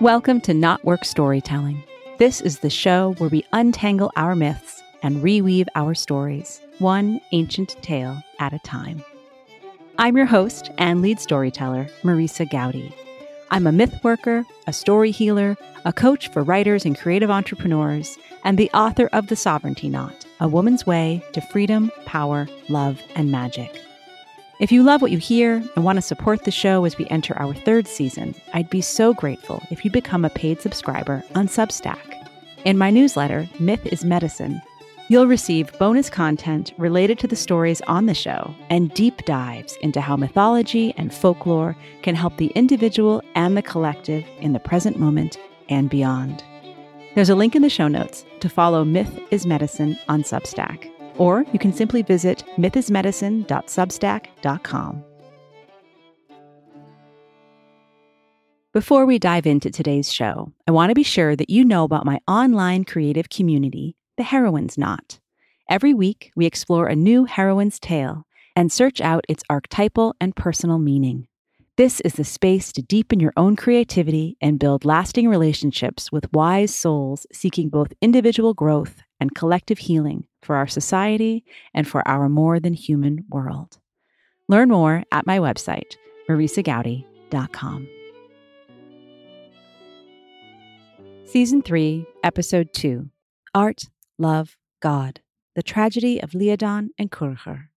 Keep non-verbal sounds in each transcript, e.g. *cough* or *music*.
Welcome to KnotWork Storytelling. This is the show where we untangle our myths and reweave our stories, one ancient tale at a time. I'm your host and lead storyteller, Marisa Goudy. I'm a myth worker, a story healer, a coach for writers and creative entrepreneurs, and the author of The Sovereignty Knot A Woman's Way to Freedom, Power, Love, and Magic. If you love what you hear and want to support the show as we enter our third season, I'd be so grateful if you become a paid subscriber on Substack. In my newsletter, Myth is Medicine, you'll receive bonus content related to the stories on the show and deep dives into how mythology and folklore can help the individual and the collective in the present moment and beyond. There's a link in the show notes to follow Myth is Medicine on Substack or you can simply visit mythismedicine.substack.com. Before we dive into today's show, I want to be sure that you know about my online creative community, The Heroine's Knot. Every week, we explore a new heroine's tale and search out its archetypal and personal meaning. This is the space to deepen your own creativity and build lasting relationships with wise souls seeking both individual growth and collective healing for our society and for our more than human world. Learn more at my website, marisagoudy.com. Season 3, Episode 2 Art, Love, God The Tragedy of Liadan and Cuirithir.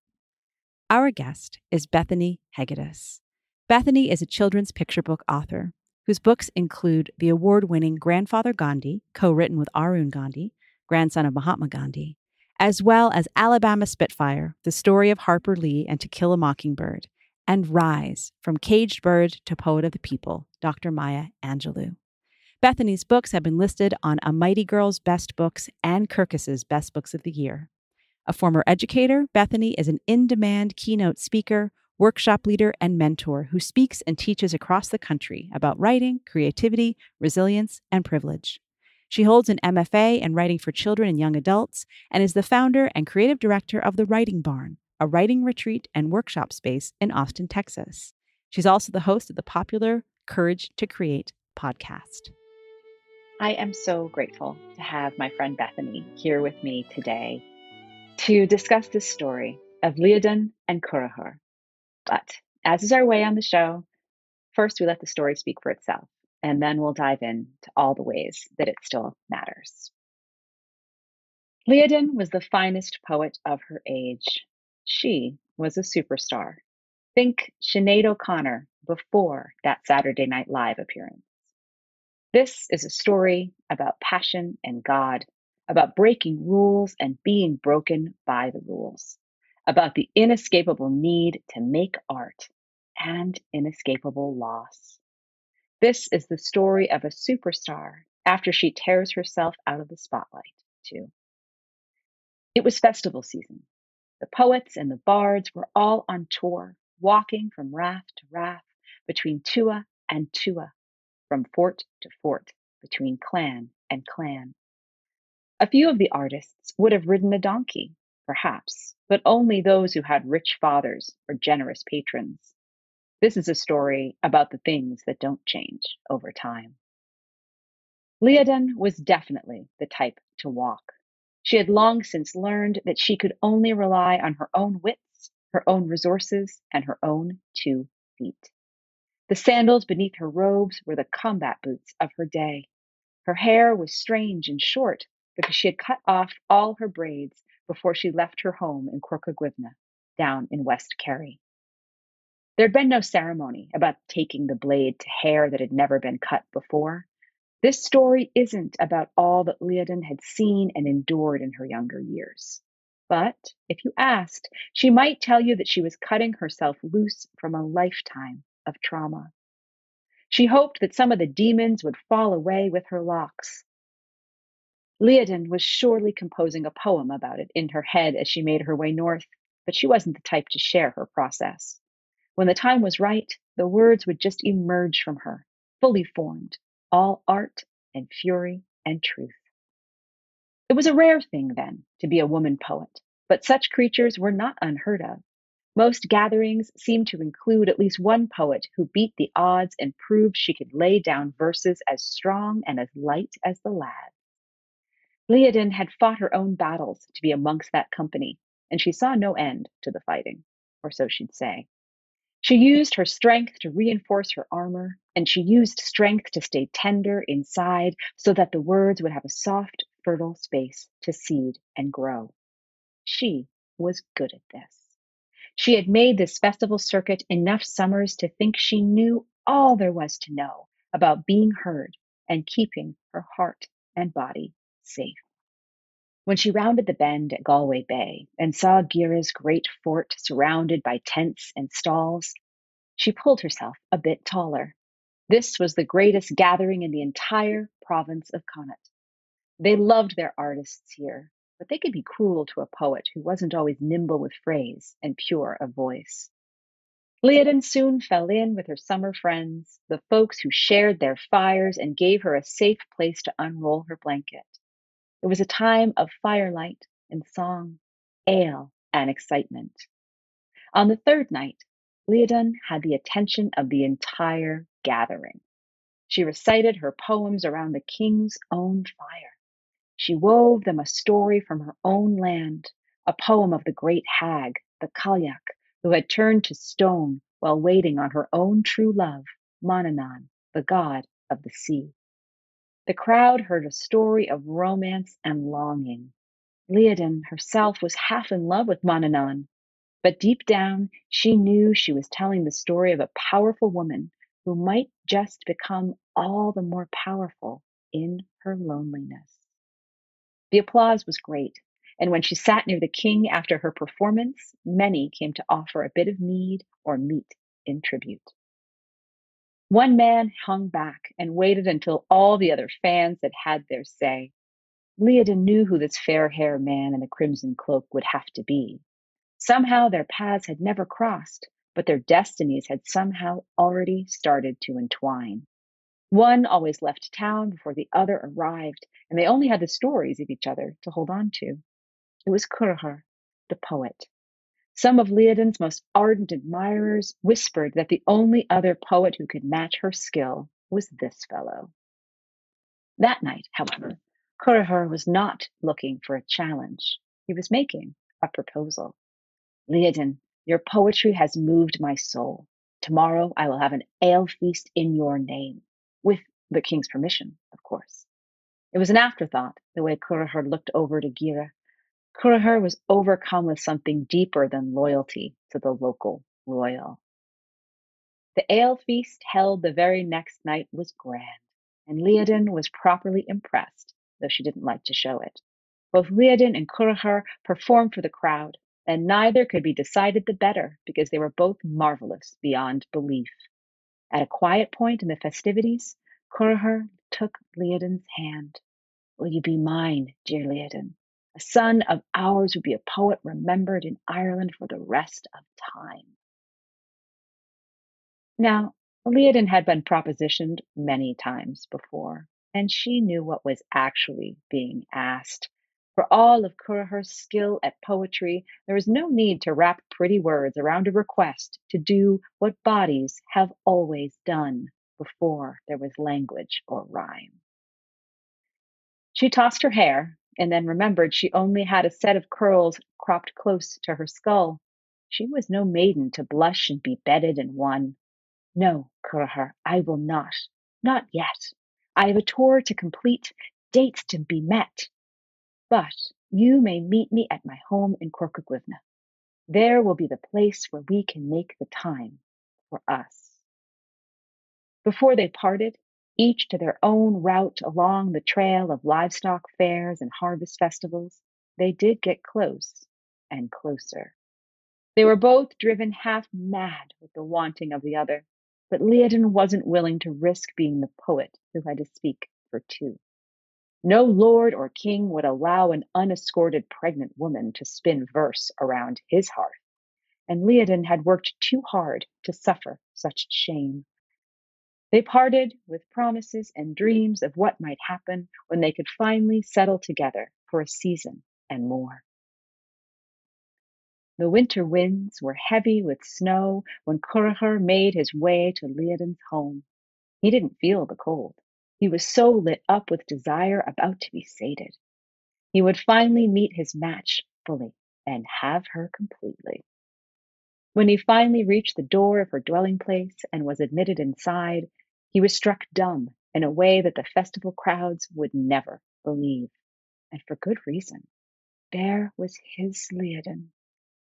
Our guest is Bethany Hegedus. Bethany is a children's picture book author whose books include the award winning Grandfather Gandhi, co written with Arun Gandhi, grandson of Mahatma Gandhi, as well as Alabama Spitfire, the story of Harper Lee and To Kill a Mockingbird, and Rise, From Caged Bird to Poet of the People, Dr. Maya Angelou. Bethany's books have been listed on A Mighty Girl's Best Books and Kirkus's Best Books of the Year. A former educator, Bethany is an in demand keynote speaker, workshop leader, and mentor who speaks and teaches across the country about writing, creativity, resilience, and privilege. She holds an MFA in writing for children and young adults and is the founder and creative director of The Writing Barn, a writing retreat and workshop space in Austin, Texas. She's also the host of the popular Courage to Create podcast. I am so grateful to have my friend Bethany here with me today to discuss this story of Liadan and Cuirithir. But as is our way on the show, first we let the story speak for itself and then we'll dive into all the ways that it still matters. Liadan was the finest poet of her age. She was a superstar. Think Sinead O'Connor before that Saturday Night Live appearance. This is a story about passion and God, about breaking rules and being broken by the rules, about the inescapable need to make art and inescapable loss. This is the story of a superstar after she tears herself out of the spotlight, too. It was festival season. The poets and the bards were all on tour, walking from rath to rath, between tuath and tuath, from fort to fort, between clan and clan. A few of the artists would have ridden a donkey, perhaps, but only those who had rich fathers or generous patrons. This is a story about the things that don't change over time. Liadan was definitely the type to walk. She had long since learned that she could only rely on her own wits, her own resources, and her own two feet. The sandals beneath her robes were the combat boots of her day. Her hair was strange and short because she had cut off all her braids before she left her home in Corca Dhuibhne, down in West Kerry. There'd been no ceremony about taking the blade to hair that had never been cut before. This story isn't about all that Liadan had seen and endured in her younger years. But if you asked, she might tell you that she was cutting herself loose from a lifetime of trauma. She hoped that some of the demons would fall away with her locks. Liadan was surely composing a poem about it in her head as she made her way north, but she wasn't the type to share her process. When the time was right, the words would just emerge from her, fully formed, all art and fury and truth. It was a rare thing then to be a woman poet, but such creatures were not unheard of. Most gatherings seemed to include at least one poet who beat the odds and proved she could lay down verses as strong and as light as the lad. Liadan had fought her own battles to be amongst that company, and she saw no end to the fighting, or so she'd say. She used her strength to reinforce her armor, and she used strength to stay tender inside so that the words would have a soft, fertile space to seed and grow. She was good at this. She had made this festival circuit enough summers to think she knew all there was to know about being heard and keeping her heart and body safe. When she rounded the bend at Galway Bay and saw Guaire's great fort surrounded by tents and stalls, she pulled herself a bit taller. This was the greatest gathering in the entire province of Connaught. They loved their artists here, but they could be cruel to a poet who wasn't always nimble with phrase and pure of voice. Liadan soon fell in with her summer friends, the folks who shared their fires and gave her a safe place to unroll her blanket. It was a time of firelight and song, ale and excitement. On the third night, Liadan had the attention of the entire gathering. She recited her poems around the king's own fire. She wove them a story from her own land, a poem of the great hag, the Cailleach, who had turned to stone while waiting on her own true love, Manannán, the god of the sea. The crowd heard a story of romance and longing. Liadan herself was half in love with Manannán, but deep down she knew she was telling the story of a powerful woman who might just become all the more powerful in her loneliness. The applause was great, and when she sat near the king after her performance, many came to offer a bit of mead or meat in tribute. One man hung back and waited until all the other fans had had their say. Liadan knew who this fair haired man in the crimson cloak would have to be. Somehow their paths had never crossed, but their destinies had somehow already started to entwine. One always left town before the other arrived, and they only had the stories of each other to hold on to. It was Cuirithir, the poet. Some of Liadan's most ardent admirers whispered that the only other poet who could match her skill was this fellow. That night, however, Cuirithir was not looking for a challenge. He was making a proposal. Liadan, your poetry has moved my soul. Tomorrow I will have an ale feast in your name, with the king's permission, of course. It was an afterthought, the way Cuirithir looked over to Guaire Cuirithir was overcome with something deeper than loyalty to the local royal. The ale feast held the very next night was grand, and Liadan was properly impressed, though she didn't like to show it. Both Liadan and Cuirithir performed for the crowd, and neither could be decided the better because they were both marvelous beyond belief. At a quiet point in the festivities, Cuirithir took Liadan's hand. Will you be mine, dear Liadan? A son of ours would be a poet remembered in Ireland for the rest of time. Now, Liadan had been propositioned many times before, and she knew what was actually being asked. For all of Cuirithir's skill at poetry, there was no need to wrap pretty words around a request to do what bodies have always done before there was language or rhyme. She tossed her hair and then remembered she only had a set of curls cropped close to her skull. She was no maiden to blush and be bedded and won. No, Cuirithir, I will not. Not yet. I have a tour to complete, dates to be met. But you may meet me at my home in Corca Dhuibhne. There will be the place where we can make the time for us. Before they parted, each to their own route along the trail of livestock fairs and harvest festivals, they did get close and closer. They were both driven half mad with the wanting of the other, but Liadan wasn't willing to risk being the poet who had to speak for two. No lord or king would allow an unescorted pregnant woman to spin verse around his hearth, and Liadan had worked too hard to suffer such shame. They parted with promises and dreams of what might happen when they could finally settle together for a season and more. The winter winds were heavy with snow when Cuirithir made his way to Liadan's home. He didn't feel the cold. He was so lit up with desire about to be sated. He would finally meet his match fully and have her completely. When he finally reached the door of her dwelling place and was admitted inside, he was struck dumb in a way that the festival crowds would never believe. And for good reason. There was his Liadan,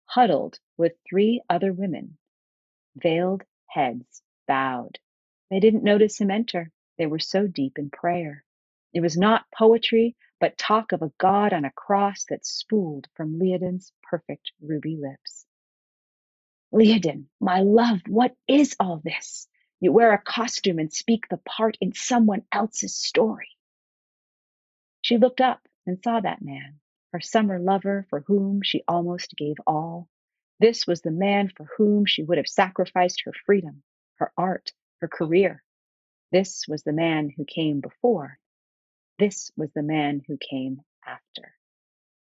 huddled with three other women, veiled heads bowed. They didn't notice him enter. They were so deep in prayer. It was not poetry, but talk of a God on a cross that spooled from Liadan's perfect ruby lips. Liadan, my love, what is all this? You wear a costume and speak the part in someone else's story. She looked up and saw that man, her summer lover for whom she almost gave all. This was the man for whom she would have sacrificed her freedom, her art, her career. This was the man who came before. This was the man who came after.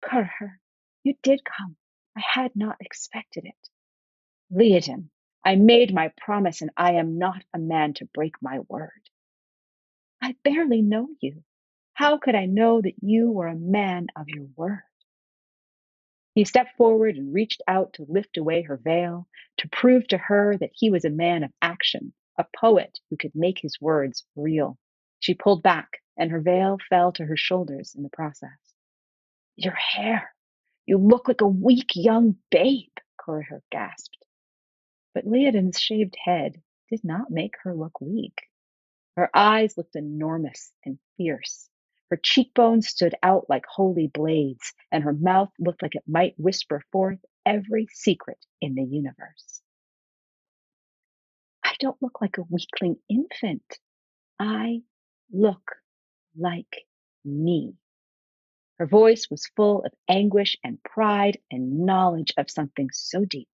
Cuirithir, you did come. I had not expected it. Liadan, I made my promise and I am not a man to break my word. I barely know you. How could I know that you were a man of your word? He stepped forward and reached out to lift away her veil, to prove to her that he was a man of action, a poet who could make his words real. She pulled back, and her veil fell to her shoulders in the process. Your hair. You look like a weak young babe, Cuirithir gasped. But Liadan's shaved head did not make her look weak. Her eyes looked enormous and fierce. Her cheekbones stood out like holy blades, and her mouth looked like it might whisper forth every secret in the universe. I don't look like a weakling infant. I look like me. Her voice was full of anguish and pride and knowledge of something so deep,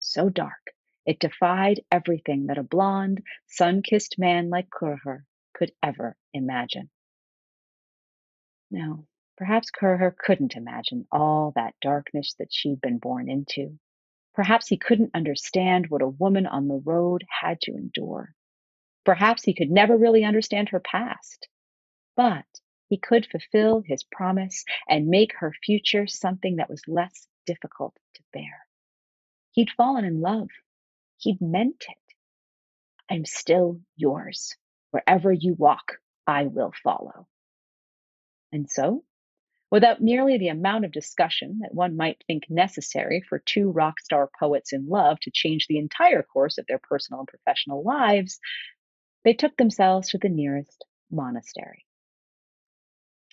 so dark, it defied everything that a blond, sun kissed man like Cuirithir could ever imagine. No, perhaps Cuirithir couldn't imagine all that darkness that she'd been born into. Perhaps he couldn't understand what a woman on the road had to endure. Perhaps he could never really understand her past. But he could fulfill his promise and make her future something that was less difficult to bear. He'd fallen in love he meant it. I'm still yours. Wherever you walk, I will follow. And so, without nearly the amount of discussion that one might think necessary for two rock star poets in love to change the entire course of their personal and professional lives, they took themselves to the nearest monastery.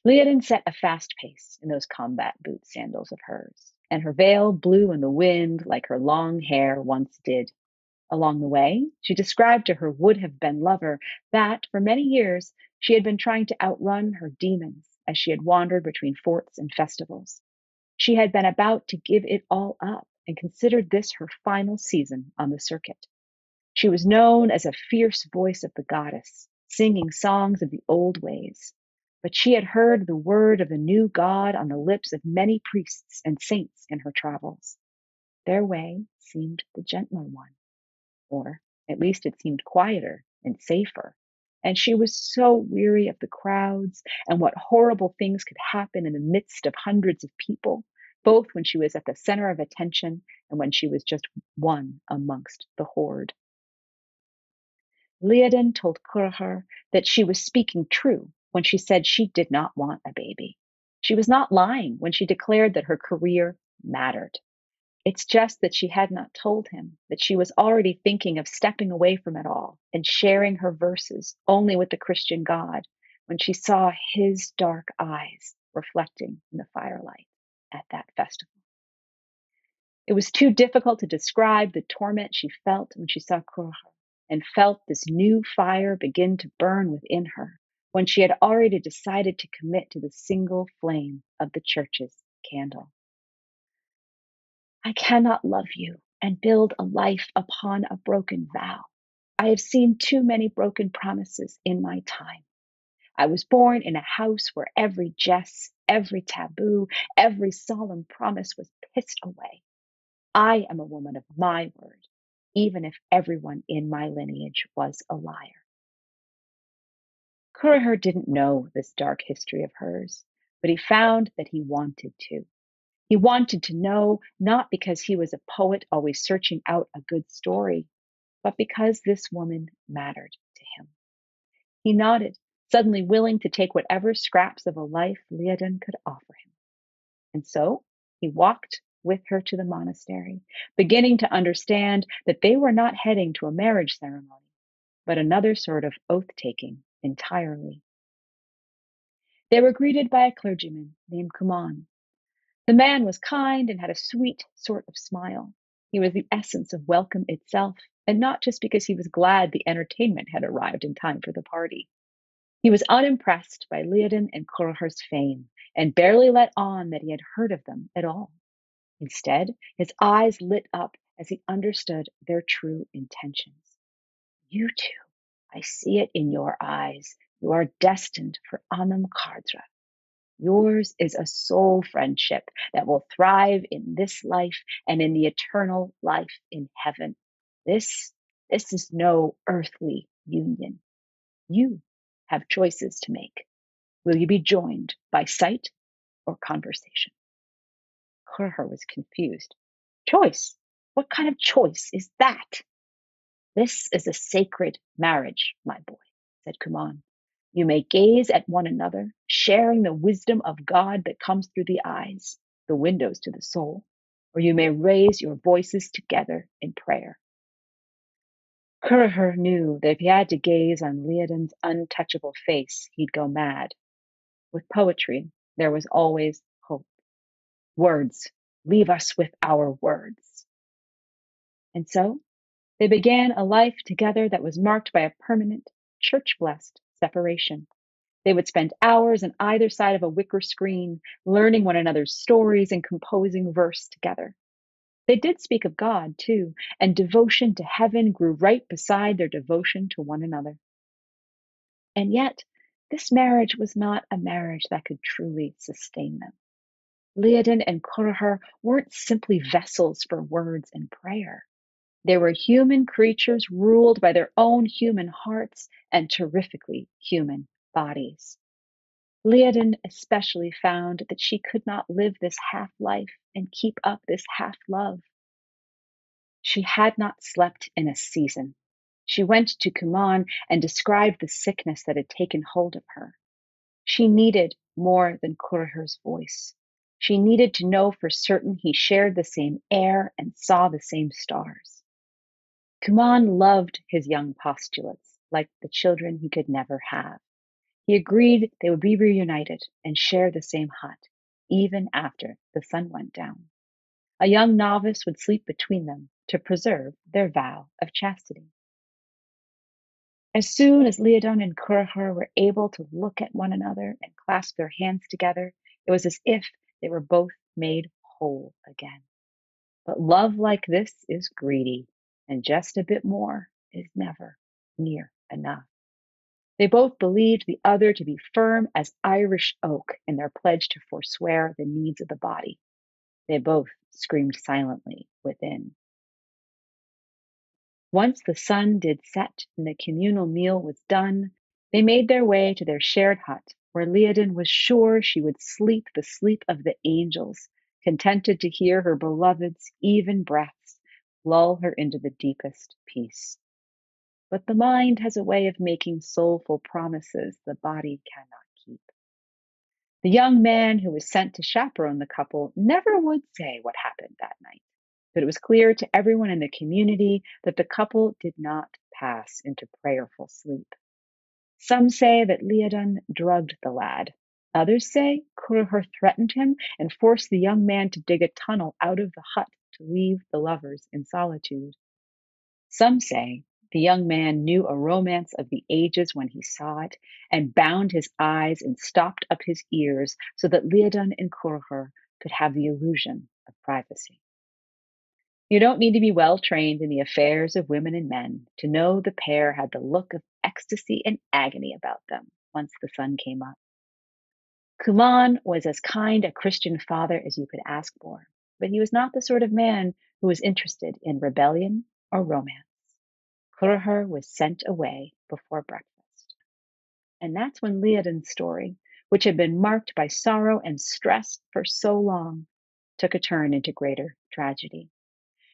Liadan set a fast pace in those combat boot sandals of hers, and her veil blew in the wind like her long hair once did. Along the way, she described to her would have been lover that, for many years, she had been trying to outrun her demons as she had wandered between forts and festivals. She had been about to give it all up and considered this her final season on the circuit. She was known as a fierce voice of the goddess, singing songs of the old ways. But she had heard the word of the new God on the lips of many priests and saints in her travels. Their way seemed the gentler one or at least it seemed quieter and safer. And she was so weary of the crowds and what horrible things could happen in the midst of hundreds of people, both when she was at the center of attention and when she was just one amongst the horde. Liadan told Cuirithir that she was speaking true when she said she did not want a baby. She was not lying when she declared that her career mattered. It's just that she had not told him that she was already thinking of stepping away from it all and sharing her verses only with the Christian God when she saw his dark eyes reflecting in the firelight at that festival. It was too difficult to describe the torment she felt when she saw Cuirithir and felt this new fire begin to burn within her when she had already decided to commit to the single flame of the church's candle. I cannot love you and build a life upon a broken vow. I have seen too many broken promises in my time. I was born in a house where every jest, every taboo, every solemn promise was pissed away. I am a woman of my word, even if everyone in my lineage was a liar. Cuirithir didn't know this dark history of hers, but he found that he wanted to. He wanted to know not because he was a poet always searching out a good story, but because this woman mattered to him. He nodded, suddenly willing to take whatever scraps of a life Liadan could offer him. And so he walked with her to the monastery, beginning to understand that they were not heading to a marriage ceremony, but another sort of oath taking entirely. They were greeted by a clergyman named Kuman. The man was kind and had a sweet sort of smile. He was the essence of welcome itself, and not just because he was glad the entertainment had arrived in time for the party. He was unimpressed by Liadan and Cuirithir's fame, and barely let on that he had heard of them at all. Instead, his eyes lit up as he understood their true intentions. You two, I see it in your eyes. You are destined for Anam Cara. Yours is a soul friendship that will thrive in this life and in the eternal life in heaven. This, this is no earthly union. You have choices to make. Will you be joined by sight or conversation? Cuirithir was confused. Choice? What kind of choice is that? This is a sacred marriage, my boy, said Kuman. You may gaze at one another, sharing the wisdom of God that comes through the eyes, the windows to the soul, or you may raise your voices together in prayer. Cuirithir knew that if he had to gaze on Liadan's untouchable face, he'd go mad. With poetry, there was always hope. Words. Leave us with our words. And so they began a life together that was marked by a permanent, church blessed separation. They would spend hours on either side of a wicker screen, learning one another's stories and composing verse together. They did speak of God, too, and devotion to heaven grew right beside their devotion to one another. And yet, this marriage was not a marriage that could truly sustain them. Liadan and Cuirithir weren't simply vessels for words and prayer. They were human creatures ruled by their own human hearts and terrifically human bodies. Liadan especially found that she could not live this half life and keep up this half love. She had not slept in a season. She went to Kuman and described the sickness that had taken hold of her. She needed more than Cuirithir's voice. She needed to know for certain he shared the same air and saw the same stars. Kuman loved his young postulates like the children he could never have. He agreed they would be reunited and share the same hut, even after the sun went down. A young novice would sleep between them to preserve their vow of chastity. As soon as Liadan and Cuirithir were able to look at one another and clasp their hands together, it was as if they were both made whole again. But love like this is greedy, and just a bit more is never near enough. They both believed the other to be firm as Irish oak in their pledge to forswear the needs of the body. They both screamed silently within. Once the sun did set and the communal meal was done, they made their way to their shared hut where Liadan was sure she would sleep the sleep of the angels, contented to hear her beloved's even breaths lull her into the deepest peace. But the mind has a way of making soulful promises the body cannot keep. The young man who was sent to chaperone the couple never would say what happened that night, but it was clear to everyone in the community that the couple did not pass into prayerful sleep. Some say that Liadan drugged the lad. Others say Cuirithir threatened him and forced the young man to dig a tunnel out of the hut to leave the lovers in solitude. Some say the young man knew a romance of the ages when he saw it and bound his eyes and stopped up his ears so that Liadan and Cuirithir could have the illusion of privacy. You don't need to be well trained in the affairs of women and men to know the pair had the look of ecstasy and agony about them once the sun came up. Kuman was as kind a Christian father as you could ask for, but he was not the sort of man who was interested in rebellion or romance. Cuirithir was sent away before breakfast. And that's when Liadan's story, which had been marked by sorrow and stress for so long, took a turn into greater tragedy.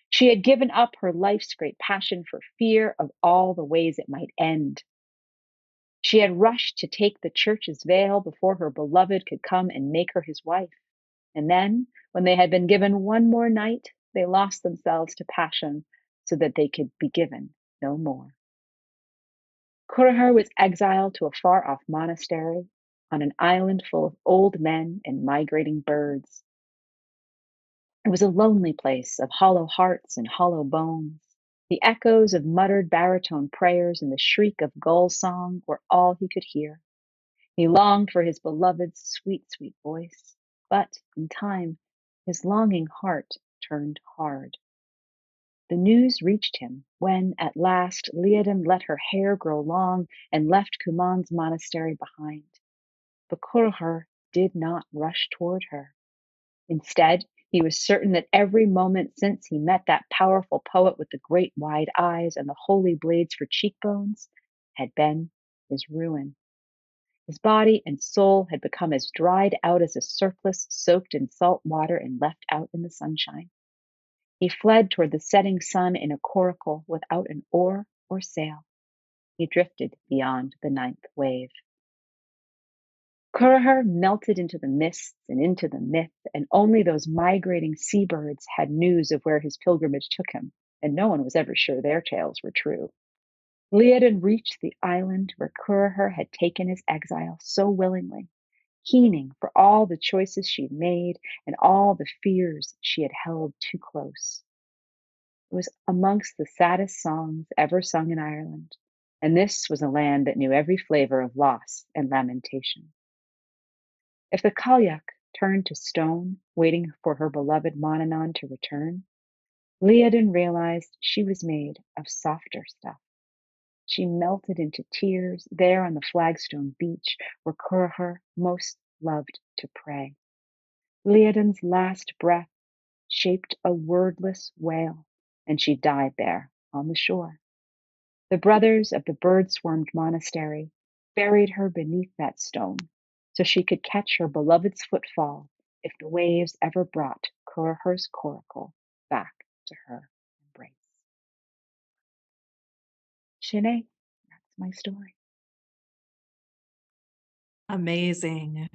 She had given up her life's great passion for fear of all the ways it might end. She had rushed to take the church's veil before her beloved could come and make her his wife. And then, when they had been given one more night, they lost themselves to passion so that they could be given no more. Cuirithir was exiled to a far off monastery on an island full of old men and migrating birds. It was a lonely place of hollow hearts and hollow bones. The echoes of muttered baritone prayers and the shriek of gull song were all he could hear. He longed for his beloved's sweet, sweet voice, but in time his longing heart turned hard. The news reached him when, at last, Liadan let her hair grow long and left Cuman's monastery behind. But Cuirithir did not rush toward her. Instead, he was certain that every moment since he met that powerful poet with the great wide eyes and the holy blades for cheekbones had been his ruin. His body and soul had become as dried out as a surplice soaked in salt water and left out in the sunshine. He fled toward the setting sun in a coracle without an oar or sail. He drifted beyond the ninth wave. Cuirithir melted into the mists and into the myth, and only those migrating seabirds had news of where his pilgrimage took him, and no one was ever sure their tales were true. Liadan reached the island where Cuirithir had taken his exile so willingly, keening for all the choices she'd made and all the fears she had held too close. It was amongst the saddest songs ever sung in Ireland, and this was a land that knew every flavor of loss and lamentation. If the Cailleach turned to stone, waiting for her beloved Manannán to return, Liadan realized she was made of softer stuff. She melted into tears there on the flagstone beach where Cuirithir most loved to pray. Liadan's last breath shaped a wordless wail, and she died there on the shore. The brothers of the bird swarmed monastery buried her beneath that stone so she could catch her beloved's footfall if the waves ever brought Cuirithir's coracle back to her Sinead, that's my story. Amazing.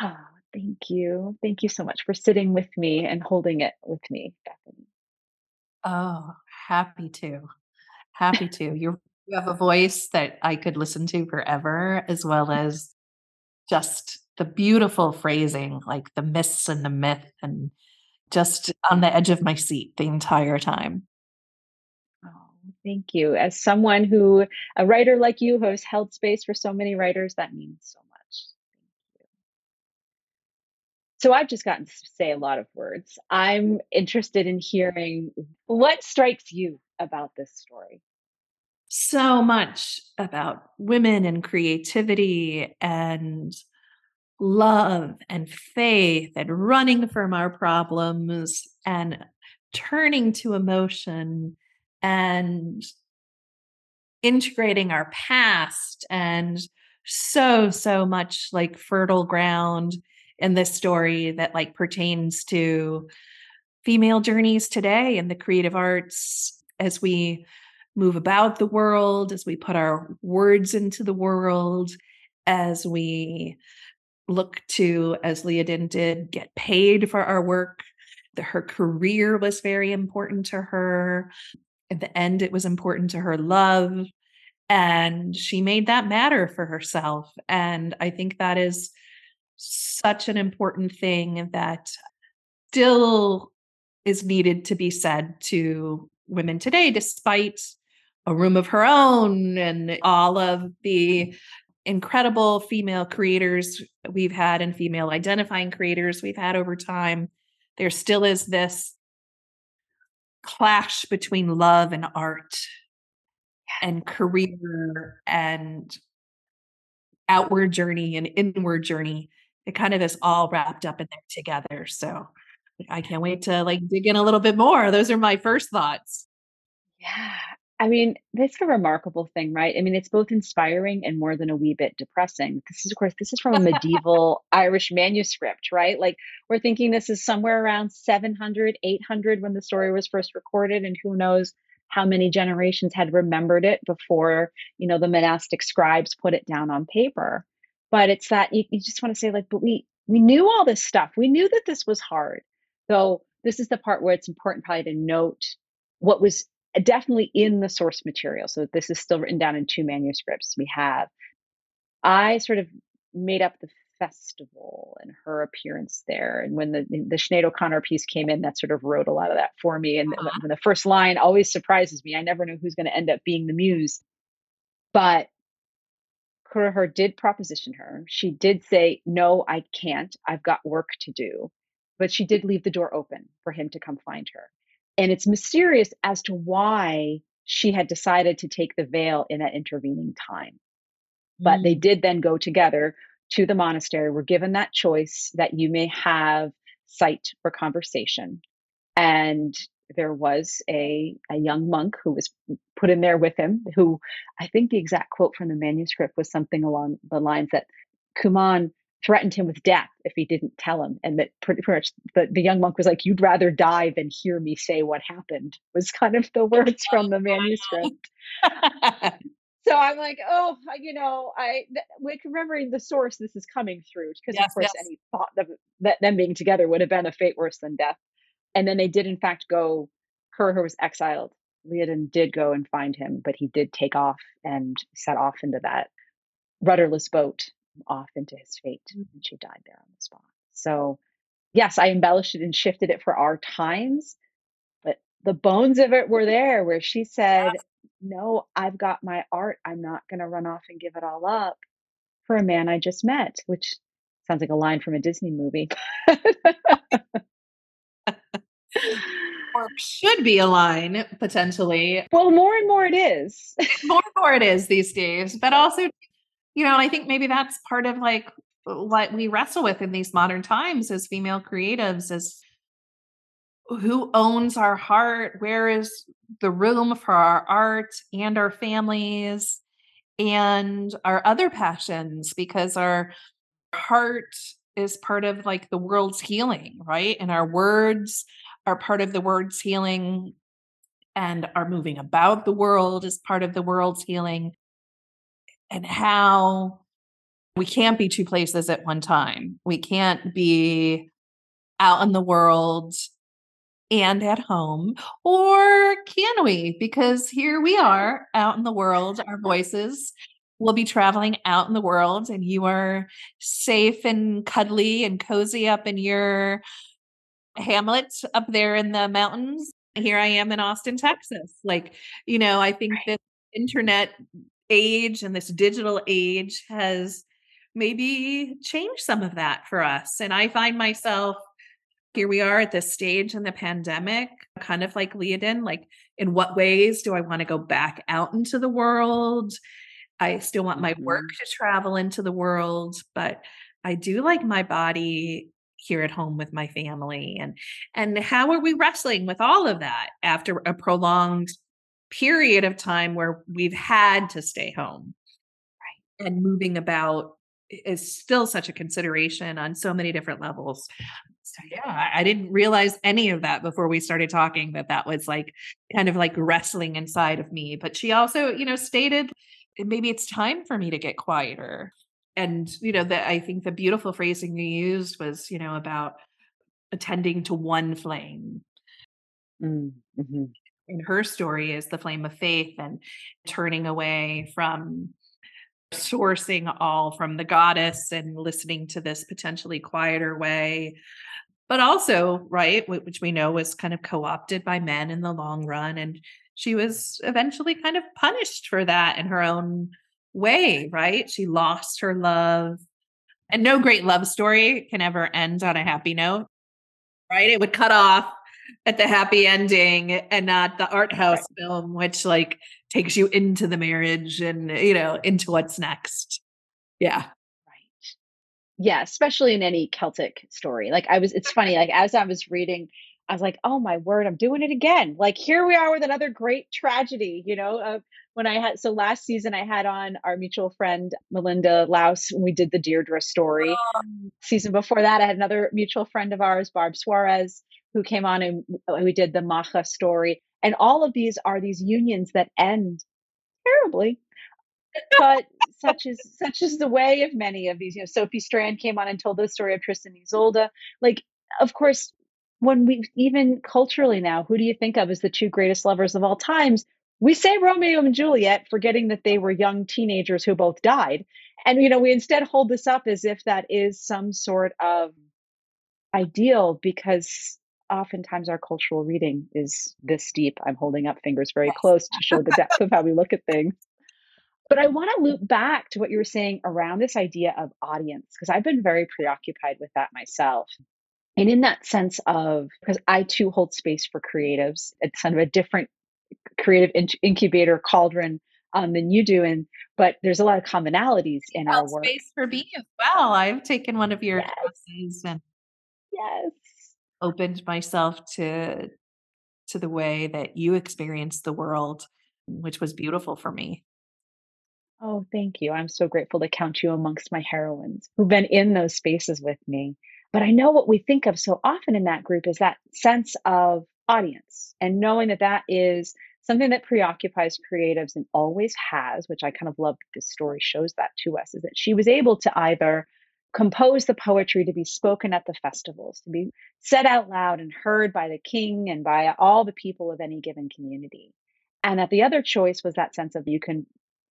Oh, thank you. Thank you so much for sitting with me and holding it with me, Bethany. Oh, happy to. Happy to. you you have a voice that I could listen to forever, as well *laughs* as just the beautiful phrasing, like the myths and the myth, and just on the edge of my seat the entire time. Thank you. As someone who, a writer like you, who has held space for so many writers, that means so much. Thank you. So I've just gotten to say a lot of words. I'm interested in hearing what strikes you about this story. So much about women and creativity and love and faith and running from our problems and turning to emotion and integrating our past and so so much like fertile ground in this story that like pertains to female journeys today in the creative arts as we move about the world as we put our words into the world as we look to as Liadan did get paid for our work. Her career was very important to her at the end, it was important to her love. And she made that matter for herself. And I think that is such an important thing that still is needed to be said to women today, despite a room of her own and all of the incredible female creators we've had and female identifying creators we've had over time. There still is this clash between love and art and career and outward journey and inward journey. It kind of is all wrapped up in there together. So I can't wait to like dig in a little bit more. Those are my first thoughts. Yeah. I mean, that's a remarkable thing, right? I mean, it's both inspiring and more than a wee bit depressing. This is, of course, this is from a *laughs* medieval Irish manuscript, right? Like, we're thinking this is somewhere around 700, 800 when the story was first recorded, and who knows how many generations had remembered it before, you know, the monastic scribes put it down on paper. But it's that you, you just want to say, like, but we we knew all this stuff. We knew that this was hard. So this is the part where it's important probably to note what was definitely in the source material. So this is still written down in two manuscripts we have. I sort of made up the festival and her appearance there. And when the the Sinead O'Connor piece came in, that sort of wrote a lot of that for me. And uh-huh. the first line always surprises me. I never know who's going to end up being the muse. But Cuirithir did proposition her. She did say, No, I can't. I've got work to do. But she did leave the door open for him to come find her. And it's mysterious as to why she had decided to take the veil in that intervening time. But mm. they did then go together to the monastery, were given that choice that you may have sight or conversation. And there was a, a young monk who was put in there with him, who I think the exact quote from the manuscript was something along the lines that Cumann threatened him with death if he didn't tell him. And that pretty, pretty much the, the young monk was like, You'd rather die than hear me say what happened, was kind of the words from the manuscript. *laughs* so I'm like, oh, you know, I we remembering the source this is coming through because yes, of course yes. any thought of that them being together would have been a fate worse than death. And then they did in fact go. Cuirithir was exiled. Liadan did go and find him, but he did take off and set off into that rudderless boat off into his fate mm-hmm. and she died there on the spot so yes i embellished it and shifted it for our times but the bones of it were *laughs* there where she said no i've got my art i'm not going to run off and give it all up for a man i just met which sounds like a line from a disney movie *laughs* or should be a line potentially. Well, more and more it is. more and more it is these days. But *laughs* also you know, and I think maybe that's part of like what we wrestle with in these modern times as female creatives is who owns our heart? Where is the room for our art and our families and our other passions? Because our heart is part of like the world's healing, right? And our words are part of the world's healing, and our moving about the world is part of the world's healing and how we can't be two places at one time. We can't be out in the world and at home, or can we? Because here we are out in the world, our voices will be traveling out in the world, and you are safe and cuddly and cozy up in your hamlet up there in the mountains. Here I am in Austin, Texas. Like, you know, I think that internet age and this digital age has maybe changed some of that for us. And I find myself here we are at this stage in the pandemic, kind of like Liadan, like in what ways do I want to go back out into the world? I still want my work mm-hmm. to travel into the world, but I do like my body here at home with my family and and how are we wrestling with all of that after a prolonged period of time where we've had to stay home. Right. And moving about is still such a consideration on so many different levels. So yeah, I didn't realize any of that before we started talking that that was like kind of like wrestling inside of me. But she also, you know, stated maybe it's time for me to get quieter. And you know that I think the beautiful phrasing you used was, you know, about attending to one flame. Mm, mm-hmm in her story is the flame of faith and turning away from sourcing all from the goddess and listening to this potentially quieter way. But also right which we know was kind of co-opted by men in the long run and she was eventually kind of punished for that in her own way right? She lost her love. And no great love story can ever end on a happy note right? It would cut off at the happy ending and not the art house right. film which like takes you into the marriage and you know into what's next yeah right Yeah, especially in any Celtic story. Like I was it's funny, like as I was reading, I was like, "Oh my word, I'm doing it again." Like here we are with another great tragedy, you know, uh, when I had so last season I had on our mutual friend Melinda Laus when we did the Deirdre story. Um, Season before that I had another mutual friend of ours, Barb Suarez, who came on and we did the Macha story. And all of these are these unions that end terribly but such is such is the way of many of these. You know, Sophie Strand came on and told the story of Tristan and Isolde. Like, of course, when we even culturally now, who do you think of as the two greatest lovers of all times? We say Romeo and Juliet, forgetting that they were young teenagers who both died. And you know, we instead hold this up as if that is some sort of ideal because oftentimes our cultural reading is this deep. I'm holding up fingers very close to show the depth of how we look at things. But I want to loop back to what you were saying around this idea of audience, because I've been very preoccupied with that myself. And in that sense of, because I too hold space for creatives, it's kind of a different creative in- incubator cauldron um, than you do. And, but there's a lot of commonalities in our work. space for me as well. I've taken one of your Yes. classes and Yes. Opened myself to to the way that you experienced the world, which was beautiful for me. Oh, thank you. I'm so grateful to count you amongst my heroines who've been in those spaces with me. But I know what we think of so often in that group is that sense of audience and knowing that that is something that preoccupies creatives and always has, which I kind of love that this story shows that to us, is that she was able to either compose the poetry to be spoken at the festivals, to be said out loud and heard by the king and by all the people of any given community. And that the other choice was that sense of you can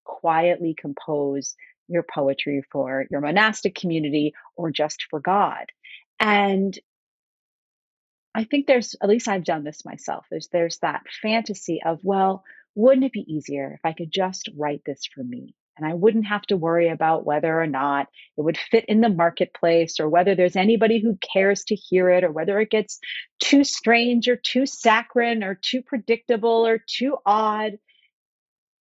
quietly compose your poetry for your monastic community or just for God. And I think there's at least I've done this myself. There's there's that fantasy of, well, wouldn't it be easier if I could just write this for me? And I wouldn't have to worry about whether or not it would fit in the marketplace or whether there's anybody who cares to hear it or whether it gets too strange or too saccharine or too predictable or too odd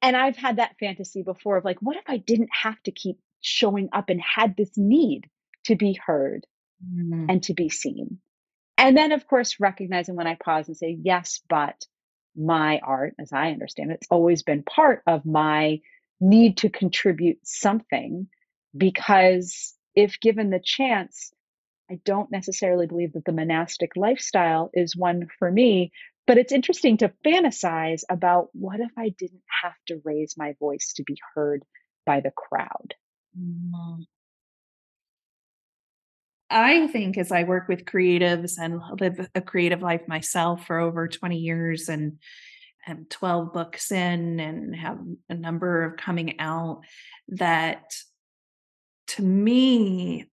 and I've had that fantasy before of like, what if I didn't have to keep showing up and had this need to be heard Mm. and to be seen? And then, of course, recognizing when I pause and say, yes, but my art, as I understand it, it's always been part of my need to contribute something because if given the chance, I don't necessarily believe that the monastic lifestyle is one for me, but it's interesting to fantasize about what if I didn't have to raise my voice to be heard by the crowd? Mhm. I think as I work with creatives and live a creative life myself for over 20 years and am 12 books in and have a number of coming out, that to me,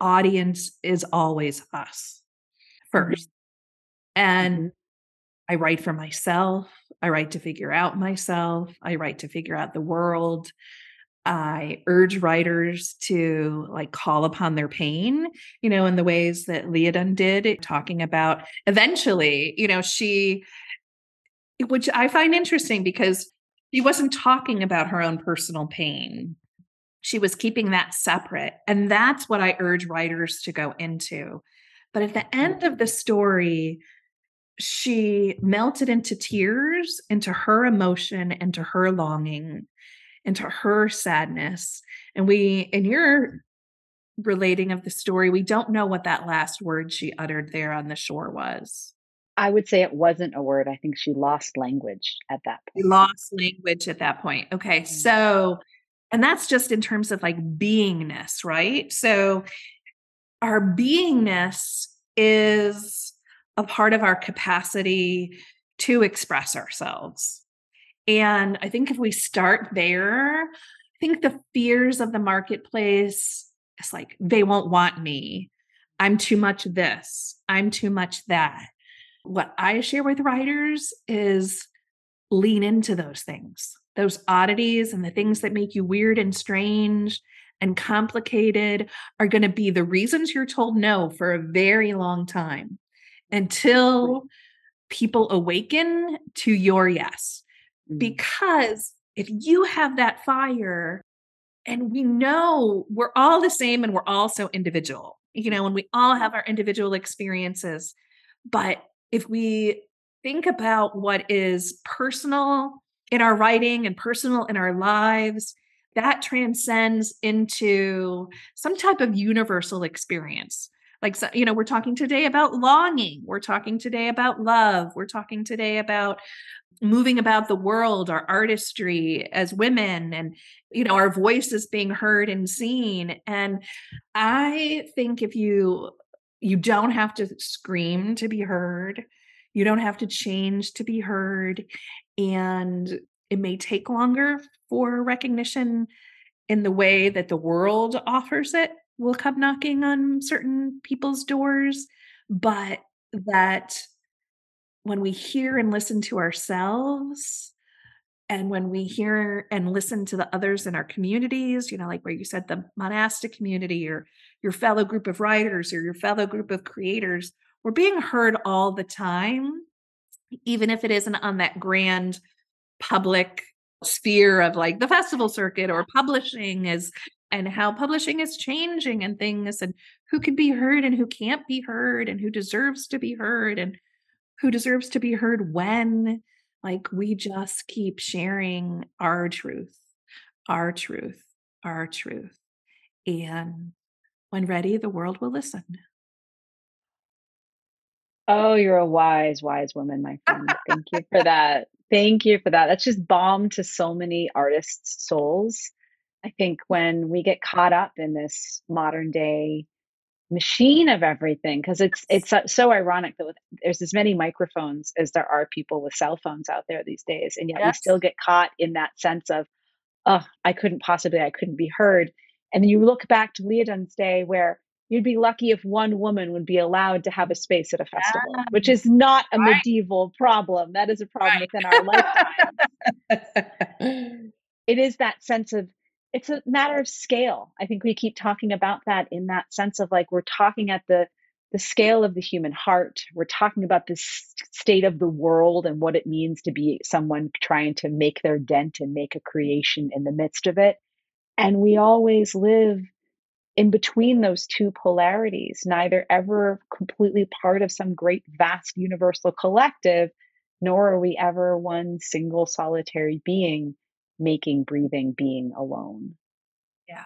audience is always us 1st And Mhm. I write for myself. I write to figure out myself. I write to figure out the world. I urge writers to like call upon their pain, you know, in the ways that Liadan did, talking about eventually, you know, she, which I find interesting because she wasn't talking about her own personal pain. She was keeping that separate. And that's what I urge writers to go into. But at the end of the story, she melted into tears, into her emotion, into her longing, into her sadness. And we, in your relating of the story, we don't know what that last word she uttered there on the shore was. I would say it wasn't a word. I think she lost language at that point. lost language at that point. Okay. Mm. So, and that's just in terms of like beingness, right? So, our beingness is a part of our capacity to express ourselves. And I think if we start there, I think the fears of the marketplace is like, they won't want me. I'm too much this. I'm too much that. What I share with writers is lean into those things, those oddities and the things that make you weird and strange and complicated are going to be the reasons you're told no for a very long time until people awaken to your yes. Mm. Because if you have that fire, and we know we're all the same and we're all so individual, you know, and we all have our individual experiences. But if we think about what is personal in our writing and personal in our lives, that transcends into some type of universal experience. Like, you know, we're talking today about longing. We're talking today about love. We're talking today about moving about the world, our artistry as women, and, you know, our voices being heard and seen. And I think if you, you don't have to scream to be heard. You don't have to change to be heard. And it may take longer for recognition in the way that the world offers it will come knocking on certain people's doors but that when we hear and listen to ourselves and when we hear and listen to the others in our communities you know like where you said the monastic community or your fellow group of writers or your fellow group of creators we're being heard all the time even if it isn't on that grand public sphere of like the festival circuit or publishing is and how publishing is changing and things and who can be heard and who can't be heard and who deserves to be heard and who deserves to be heard when like we just keep sharing our truth our truth our truth and when ready the world will listen oh you're a wise wise woman my friend thank you for that Thank you for that. That's just balm to so many artists' souls. I think when we get caught up in this modern day machine of everything, because it's it's uh, so ironic that with, there's as many microphones as there are people with cell phones out there these days, and yet yes. we still get caught in that sense of, oh, I couldn't possibly, I couldn't be heard. And then you look back to Liadan's day where you'd be lucky if one woman would be allowed to have a space at a festival, yes. which is not a right. medieval problem. That is a problem right. within our lifetime. *laughs* it is that sense of it's a matter of scale. I think we keep talking about that in that sense of like we're talking at the the scale of the human heart. We're talking about the state of the world and what it means to be someone trying to make their dent and make a creation in the midst of it. And we always live in between those two polarities, neither ever completely part of some great, vast, universal collective, nor are we ever one single solitary being making, breathing, being alone. Yeah.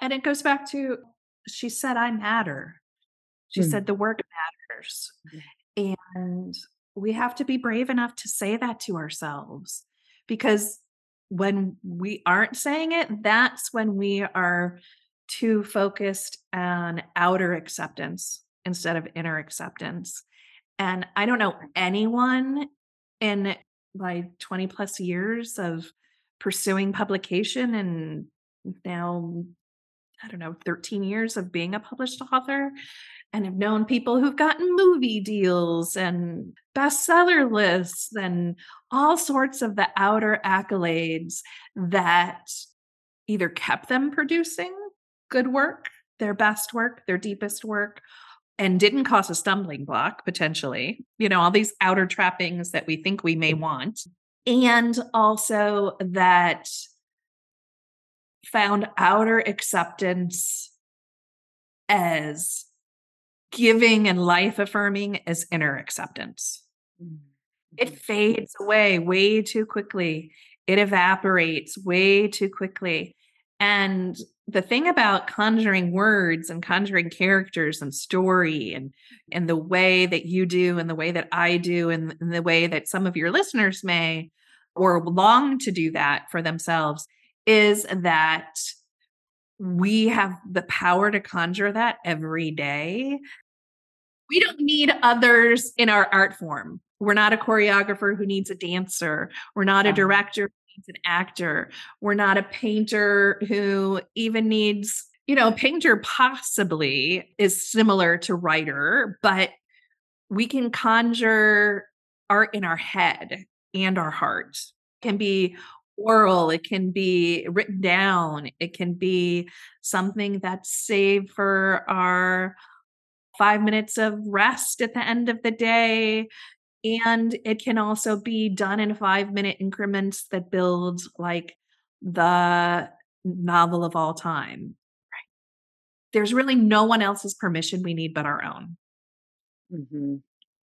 And it goes back to she said, I matter. She mm. said, the work matters. Mm. And we have to be brave enough to say that to ourselves because when we aren't saying it, that's when we are too focused on outer acceptance instead of inner acceptance. And I don't know anyone in my 20 plus years of pursuing publication and now, I don't know, 13 years of being a published author and have known people who've gotten movie deals and bestseller lists and all sorts of the outer accolades that either kept them producing good work, their best work, their deepest work, and didn't cause a stumbling block potentially. You know, all these outer trappings that we think we may want. And also that found outer acceptance as giving and life affirming as inner acceptance. Mm-hmm. It fades away way too quickly. It evaporates way too quickly. And the thing about conjuring words and conjuring characters and story and and the way that you do and the way that I do and, and the way that some of your listeners may or long to do that for themselves is that we have the power to conjure that every day. We don't need others in our art form. We're not a choreographer who needs a dancer. We're not a director needs an actor. We're not a painter who even needs, you know, painter possibly is similar to writer, but we can conjure art in our head and our heart. It can be oral, it can be written down, it can be something that's saved for our five minutes of rest at the end of the day and it can also be done in five minute increments that build like the novel of all time. Right. There's really no one else's permission we need but our own. Mm-hmm.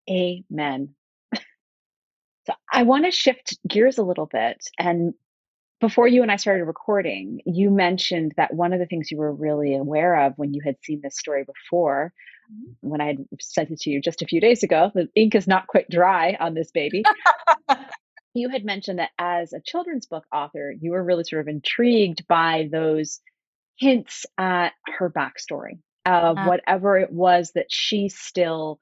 Amen. so I want to shift gears a little bit. And before you and I started recording, you mentioned that one of the things you were really aware of when you had seen this story before. When I had sent it to you just a few days ago, the ink is not quite dry on this baby. *laughs* you had mentioned that as a children's book author, you were really sort of intrigued by those hints at her backstory of uh, whatever it was that she still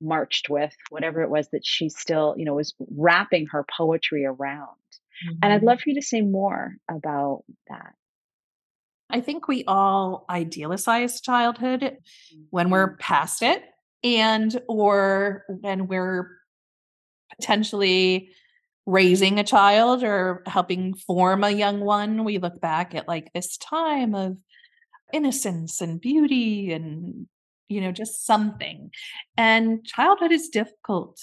marched with, whatever it was that she still, you know, was wrapping her poetry around. Mm-hmm. And I'd mm-hmm. love for you to say more about that. I think we all idealize childhood when we're mm-hmm. past it and or when we're potentially raising a child or helping form a young one, we look back at like this time of innocence and beauty and, you know, just something. And childhood is difficult.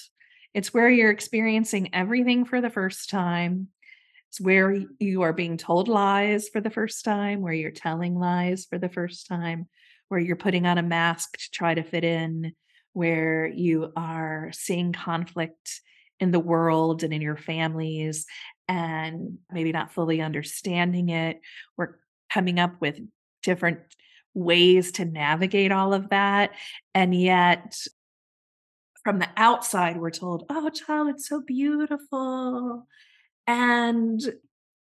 It's where you're experiencing everything for the first time. Where you are being told lies for the first time, where you're telling lies for the first time, where you're putting on a mask to try to fit in, where you are seeing conflict in the world and in your families and maybe not fully understanding it. We're coming up with different ways to navigate all of that. And yet, from the outside, we're told, oh, child, it's so beautiful. And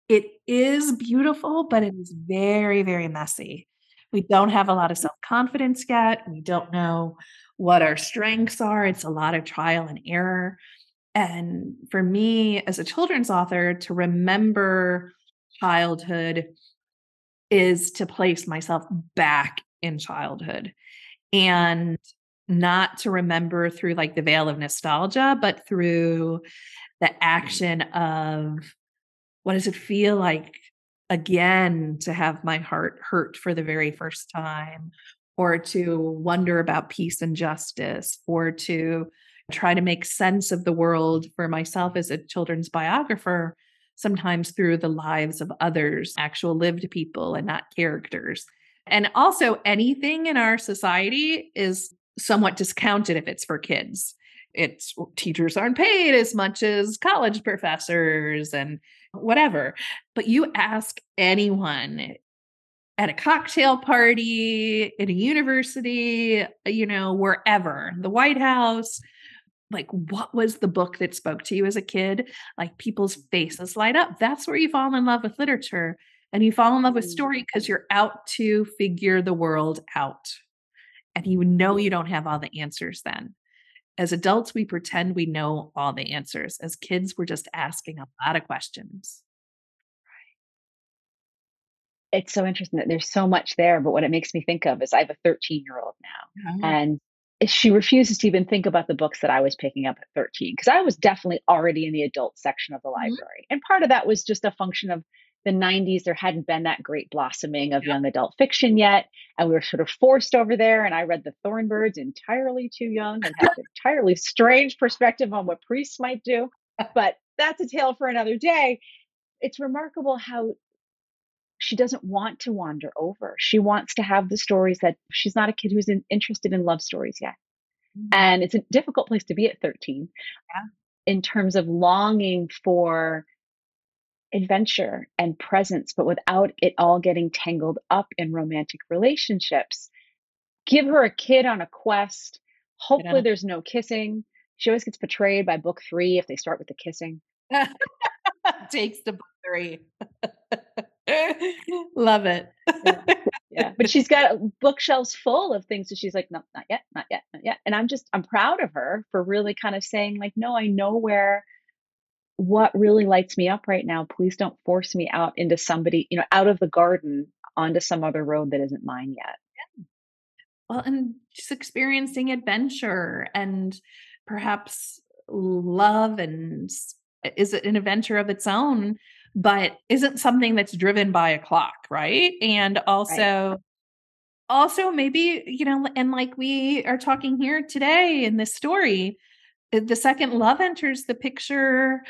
it is beautiful, but it is very, very messy. We don't have a lot of mm-hmm. self confidence yet. We don't know what our strengths are. It's a lot of trial and error. And for me, as a children's author, to remember childhood is to place myself back in childhood and not to remember through like the veil of nostalgia, but through the mm-hmm. action of what does it feel like again to have my heart hurt for the very first time, or to wonder about peace and justice, or to try to make sense of the world for myself as a children's biographer, sometimes through the lives of others, actual lived people and not characters. And also, anything in our society is somewhat discounted if it's for kids. It's teachers aren't paid as much as college professors and whatever. But you ask anyone at a cocktail party, in a university, you know, wherever, the White House, like what was the book that spoke to you as a kid like people's faces light up that's where you fall in love with literature and you fall in love with mm. story because you're out to figure the world out and you know you don't have all the answers then as adults we pretend we know all the answers as kids we're just asking a lot of questions it's so interesting that there's so much there but what it makes me think of is i have a 13 year old now oh. and she refuses to even think about the books that I was picking up at 13 because I was definitely already in the adult section of the mm-hmm. library. Mm-hmm. And part of that was just a function of the 90s. There hadn't been that great blossoming of young adult fiction yet. And we were sort of forced over there. And I read The Thorn Birds entirely too young and had an *laughs* entirely strange perspective on what priests might do. But that's a tale for another day. It's remarkable how she doesn't want to wander over. She wants to have the stories that she's not a kid who's in, interested in love stories yet. Mm-hmm. And it's a difficult place to be at 13 yeah. in terms of longing for adventure and presence, but without it all getting tangled up in romantic relationships. Give her a kid on a quest. Hopefully, there's no kissing. She always gets betrayed by book three if they start with the kissing. *laughs* Takes to book three. *laughs* Love it. yeah. yeah. *laughs* But she's got bookshelves full of things So she's like, no, not yet, not yet, not yet. And I'm just, I'm proud of her for really kind of saying, like, no, I know where what really lights me up right now. Please don't force me out into somebody, you know, out of the garden onto some other road that isn't mine yet. Yeah. Well, and just experiencing adventure and perhaps love and is it an adventure of its own but isn't something that's driven by a clock, right? And also right. also maybe, you know, and like we are talking here today in this story, the second love enters the picture,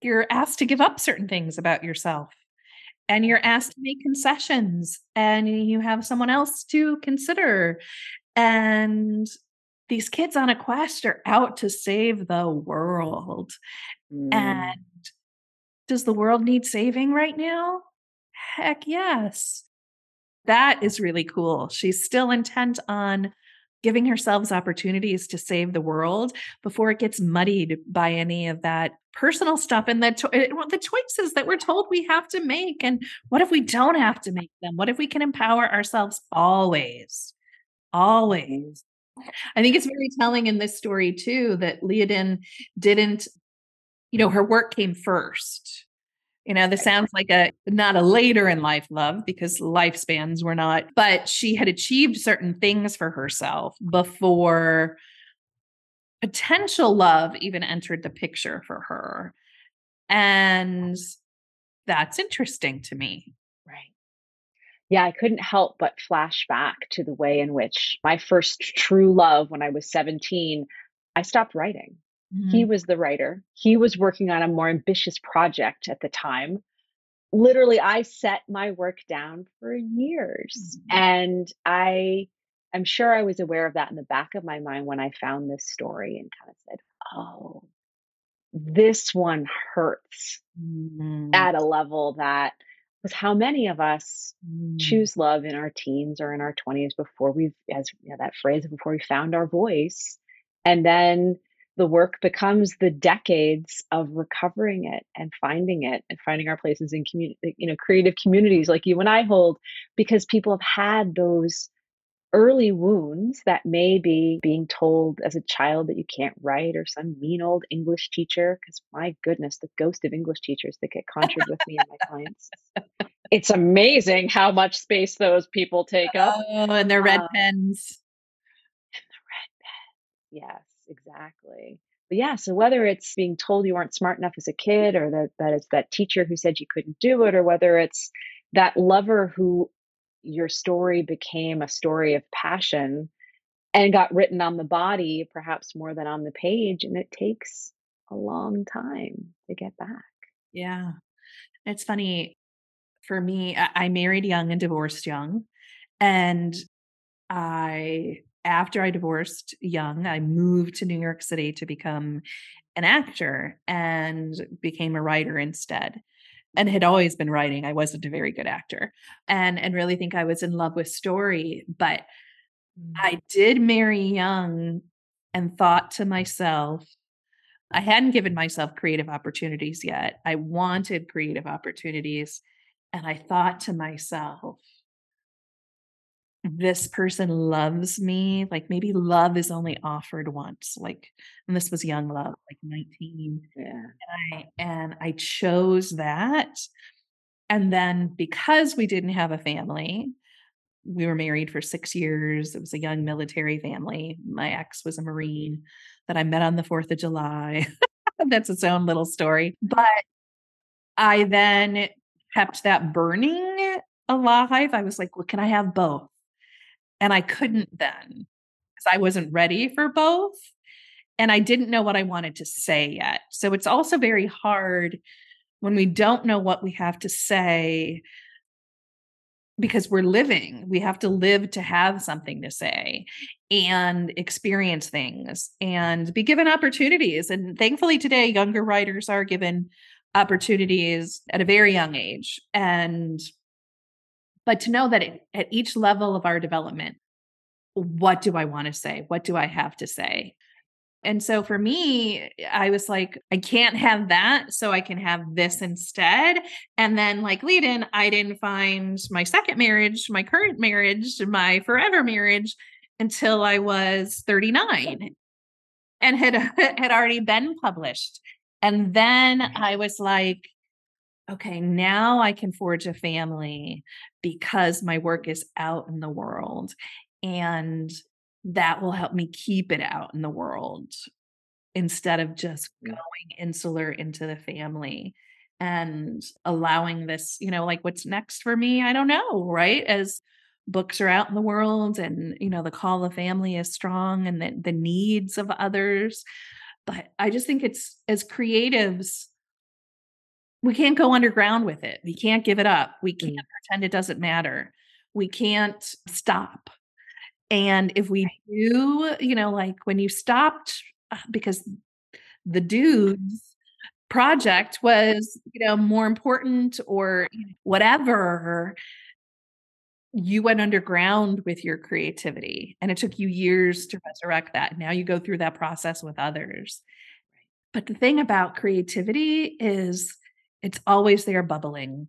you're asked to give up certain things about yourself. and you're asked to make concessions and you have someone else to consider and these kids on a quest are out to save the world Mm. and does the world need saving right now heck yes that is really cool she's still intent on giving herself opportunities to save the world before it gets muddied by any of that personal stuff and the, eh, the choices that we're told we have to make. And what if we don't have to make them? What if we can empower ourselves always? Always. I think it's very telling in this story too that Liadan didn't, you know, her work came first. You know, this sounds like a not a later in life love because lifespans were not, but she had achieved certain things for herself before potential love even entered the picture for her. And that's interesting to me. Right. Yeah, I couldn't help but flash back to the way in which my first true love when I was 17, I stopped writing. He Mhm. was the writer. He was working on a more ambitious project at the time. Literally, I set my work down for years. Mhm. And I am sure I was aware of that in the back of my mind when I found this story and kind of said, oh, this one hurts Mm, at a level that was how many of us mm, choose love in our teens or in our 20s before we've as you know, that phrase before we found our voice and then the work becomes the decades of recovering it and finding it and finding our places in community you know creative communities like you and I hold because people have had those early wounds that may be being told as a child that you can't write or some mean old English teacher because my goodness the ghost of English teachers that get conjured with me and my clients. It's amazing how much space those people take up. Oh, and their red Um, pens. Yes, exactly. But yeah, so whether it's being told you weren't smart enough as a kid, or that, that it's that teacher who said you couldn't do it, or whether it's that lover who your story became a story of passion and got written on the body, perhaps more than on the page, and it takes a long time to get back. Yeah. It's funny for me, I, I married young and divorced young. And I, after I divorced young, I moved to New York City to become an actor and became a writer instead. And had always been writing. I wasn't a very good actor and and really think I was in love with story. But mm. I did marry young and thought to myself, I hadn't given myself creative opportunities yet. I wanted creative opportunities. And I thought to myself, this person loves me. Like maybe love is only offered once. Like, and this was young love, like 19. Yeah. And I, and I chose that. And then because we didn't have a family, we were married for six years. It was a young military family. My ex was a Marine that I met on the 4th of July. *laughs* That's its own little story. But I then kept that burning alive. I was like, well, can I have both? And I couldn't then because I wasn't ready for both. And I didn't know what I wanted to say yet. So it's also very hard when we don't know what we have to say because we're living. We have to live to have something to say and experience things and be given opportunities. And thankfully, today, younger writers are given opportunities at a very young age. And but to know that it, at each level of our development, what do I want to say? What do I have to say? And so for me, I was like, I can't have that. So I can have this instead. And then, like Liadan, I didn't find my second marriage, my current marriage, my forever marriage until I was 39 and had, *laughs* had already been published. And then I was like, okay, now I can forge a family because my work is out in the world. And that will help me keep it out in the world instead of just mm. going insular into the family and allowing this, you know, like what's next for me, I don't know, right? As books are out in the world and, you know, the call of family is strong and the, the needs of others. But I just think it's as creatives, we can't go underground with it. We can't give it up. We can't Mm. pretend it doesn't matter. We can't stop. And if we do, you know, like when you stopped uh, because the dude's project was, you know, more important or whatever, you went underground with your creativity and it took you years to resurrect that. Now you go through that process with others. But the thing about creativity is it's always there bubbling.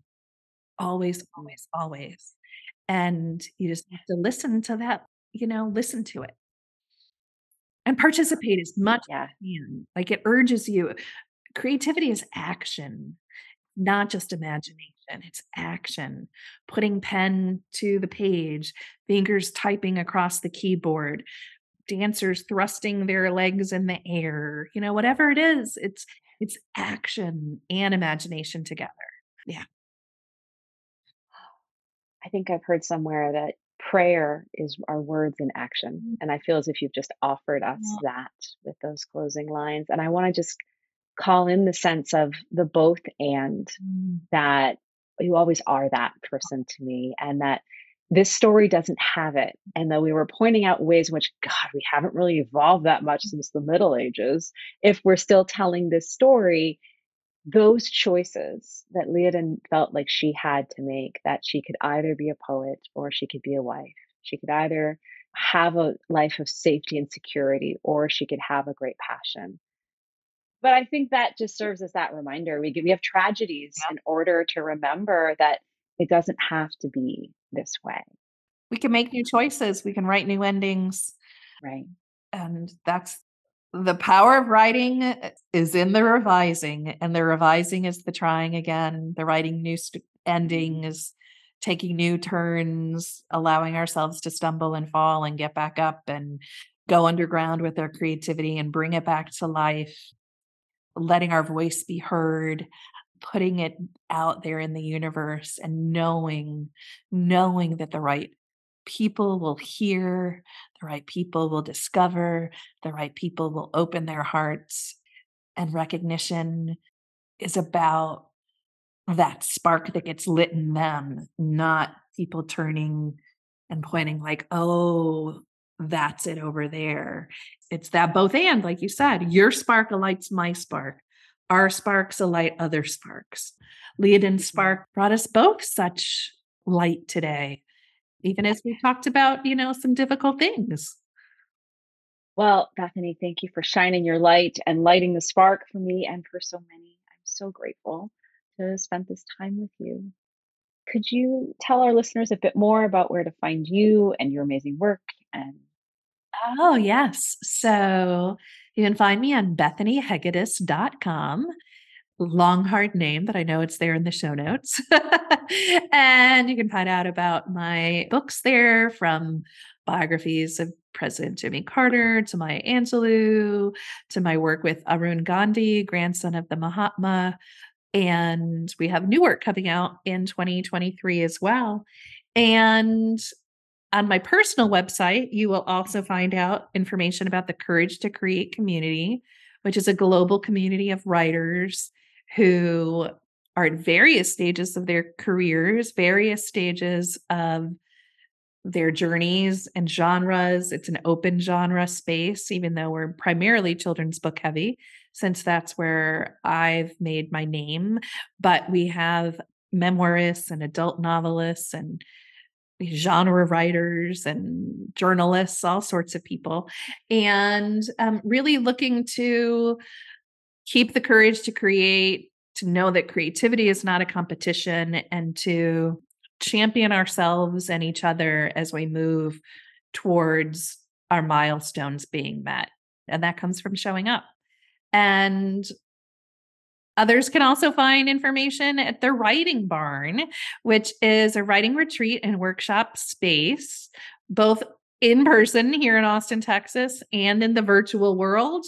Always, always, always. And you just have to listen to that, you know, listen to it and participate as much Yeah. as you can. Like it urges you. Creativity is action, not just imagination. It's action. Putting pen to the page, fingers typing across the keyboard, dancers thrusting their legs in the air, you know, whatever it is, it's it's action and imagination together. Yeah. I think I've heard somewhere that prayer is our words in action. Mm. And I feel as if you've just offered us Yeah. that with those closing lines. And I want to just call in the sense of the both and Mm. that you always are that person to me and that this story doesn't have it. And though we were pointing out ways in which, God, we haven't really evolved that much since the Middle Ages, if we're still telling this story, those choices that Liadan felt like she had to make, that she could either be a poet or she could be a wife. She could either have a life of safety and security or she could have a great passion. But I think that just serves as that reminder. We we have tragedies Yeah. in order to remember that it doesn't have to be this way, We can make new choices. We can write new endings. right? And that's the power of writing eh, is in the revising, and the revising is the trying again. The writing new st- endings, mm-hmm. taking new turns, allowing ourselves to stumble and fall and get back up and go underground with our creativity and bring it back to life, letting our voice be heard, putting it out there in the universe and knowing, knowing that the right people will hear, the right people will discover, the right people will open their hearts. And recognition is about that spark that gets lit in them, not people turning and pointing like, oh, that's it over there. It's that both and, like you said, your spark lights my spark. Our sparks alight other sparks. Liadan's mm-hmm. spark brought us both such light today, even as we talked about, you know, some difficult things. Well, Bethany, thank you for shining your light and lighting the spark for me and for so many. I'm so grateful to have spent this time with you. Could you tell our listeners a bit more about where to find you and your amazing work? And Oh, yes. So you can find me on bethanyhegedus.com. Long, hard name, but I know it's there in the show notes. *laughs* and you can find out about my books there from biographies of President Jimmy Carter to Maya Angelou to my work with Arun Gandhi, grandson of the Mahatma. And we have new work coming out in 2023 as well. And on my personal website, you will also find out information about the Courage to Create community, which is a global community of writers who are at various stages of their careers, various stages of their journeys and genres. It's an open genre space, even though we're primarily children's book heavy, since that's where I've made my name. But we have memoirists and adult novelists and genre writers and journalists, all sorts of people, and um, really looking to keep the courage to create, to know that creativity is not a competition, and to champion ourselves and each other as we move towards our milestones being met. And that comes from showing up. And Others can also find information at the Writing Barn, which is a writing retreat and workshop space, both in person here in Austin, Texas, and in the virtual world.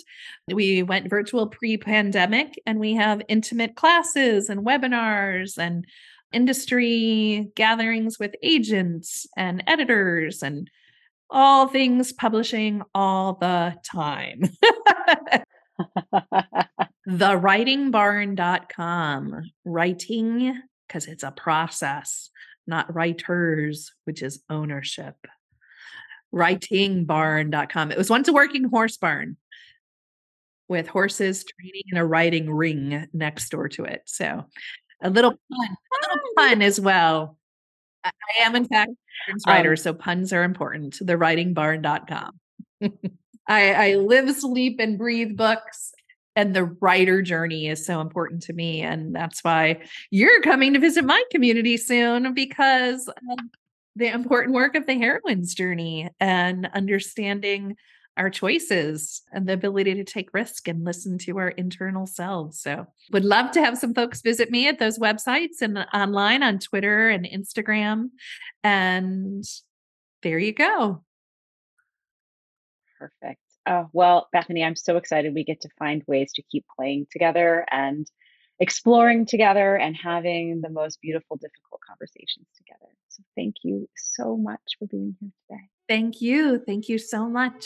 We went virtual pre pandemic and we have intimate classes and webinars and industry gatherings with agents and editors and all things publishing all the time. *laughs* *laughs* thewritingbarn.com. Writing, because it's a process, not writers, which is ownership. Writingbarn.com. It was once a working horse barn with horses training in a riding ring next door to it. So a little pun, a little pun as well. I, I am, in fact, a writer, um, so puns are important. Thewritingbarn.com. *laughs* I, I live, sleep, and breathe books and the writer journey is so important to me and that's why you're coming to visit my community soon because the important work of the heroine's journey and understanding our choices and the ability to take risk and listen to our internal selves. So, would love to have some folks visit me at those websites and online on Twitter and Instagram. And there you go. Perfect. Oh, well, Bethany, I'm so excited we get to find ways to keep playing together and exploring together and having the most beautiful, difficult conversations together. So thank you so much for being here today. Thank you. Thank you so much.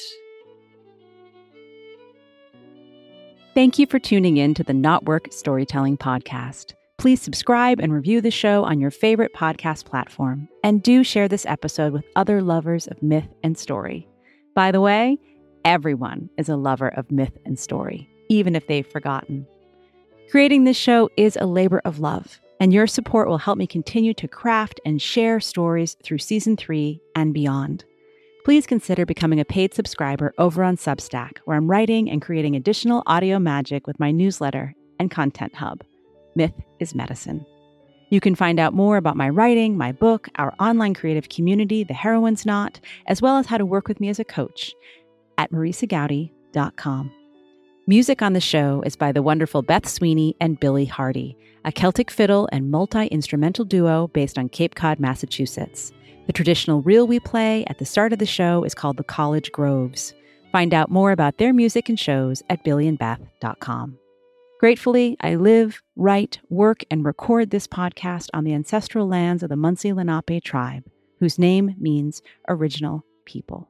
Thank you for tuning in to the KnotWork Storytelling Podcast. Please subscribe and review the show on your favorite podcast platform. And do share this episode with other lovers of myth and story. By the way, Everyone is a lover of myth and story, even if they've forgotten. Creating this show is a labor of love, and your support will help me continue to craft and share stories through season three and beyond. Please consider becoming a paid subscriber over on Substack, where I'm writing and creating additional audio magic with my newsletter and content hub. Myth is medicine. You can find out more about my writing, my book, our online creative community, The Heroine's Knot, as well as how to work with me as a coach at marisagoudy.com. Music on the show is by the wonderful Beth Sweeney and Billy Hardy, a Celtic fiddle and multi instrumental duo based on Cape Cod, Massachusetts. The traditional reel we play at the start of the show is called the College Groves. Find out more about their music and shows at billyandbeth.com. Gratefully, I live, write, work, and record this podcast on the ancestral lands of the Munsee Lenape tribe, whose name means original people.